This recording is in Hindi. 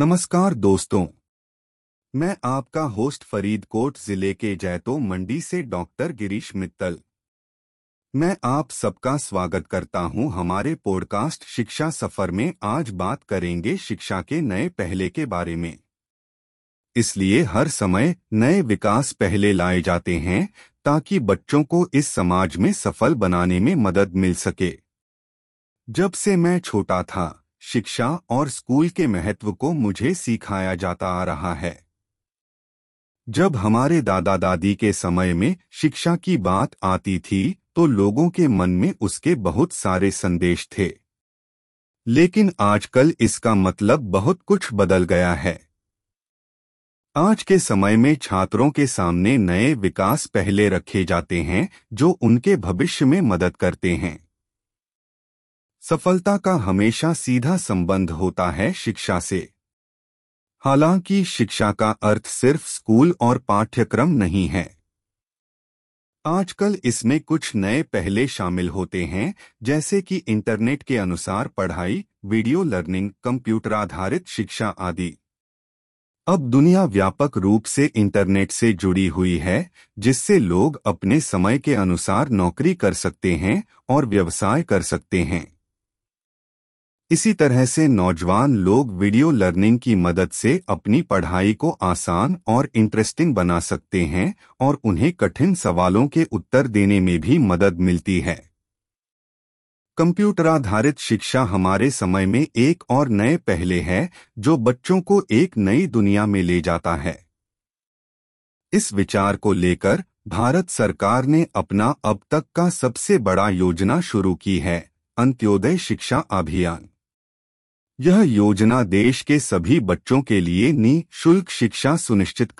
नमस्कार दोस्तों। मैं आपका होस्ट फरीदकोट ज़िले के जैतो मंडी से डॉक्टर गिरीश मित्तल। मैं आप सबका स्वागत करता हूँ हमारे पॉडकास्ट शिक्षा सफ़र में। आज बात करेंगे शिक्षा के नए पहले के बारे में। इसलिए हर समय नए विकास पहले लाए जाते हैं, ताकि बच्चों को इस समाज में सफल बनाने में मदद मिल सके। जब से मैं छोटा था शिक्षा और स्कूल के महत्व को मुझे सिखाया जाता आ रहा है। जब हमारे दादा दादी के समय में शिक्षा की बात आती थी तो लोगों के मन में उसके बहुत सारे संदेश थे। लेकिन आजकल इसका मतलब बहुत कुछ बदल गया है। आज के समय में छात्रों के सामने नए विकास पहले रखे जाते हैं, जो उनके भविष्य में मदद करते हैं। सफलता का हमेशा सीधा संबंध होता है शिक्षा से। हालाँकि शिक्षा का अर्थ सिर्फ़ स्कूल और पाठ्यक्रम नहीं है। आजकल इसमें कुछ नए पहले शामिल होते हैं, जैसे कि इंटरनेट के अनुसार पढ़ाई, वीडियो लर्निंग, कंप्यूटर आधारित शिक्षा आदि। अब दुनिया व्यापक रूप से इंटरनेट से जुड़ी हुई है, जिससे लोग अपने समय के अनुसार नौकरी कर सकते हैं और व्यवसाय कर सकते हैं। इसी तरह से नौजवान लोग वीडियो लर्निंग की मदद से अपनी पढ़ाई को आसान और इंटरेस्टिंग बना सकते हैं और उन्हें कठिन सवालों के उत्तर देने में भी मदद मिलती है। कंप्यूटर आधारित शिक्षा हमारे समय में एक और नए पहले है, जो बच्चों को एक नई दुनिया में ले जाता है। इस विचार को लेकर भारत सरकार ने अपना अब तक का सबसे बड़ा योजना शुरू की है, अंत्योदय शिक्षा अभियान। यह योजना देश के सभी बच्चों के लिए निःशुल्क शिक्षा सुनिश्चित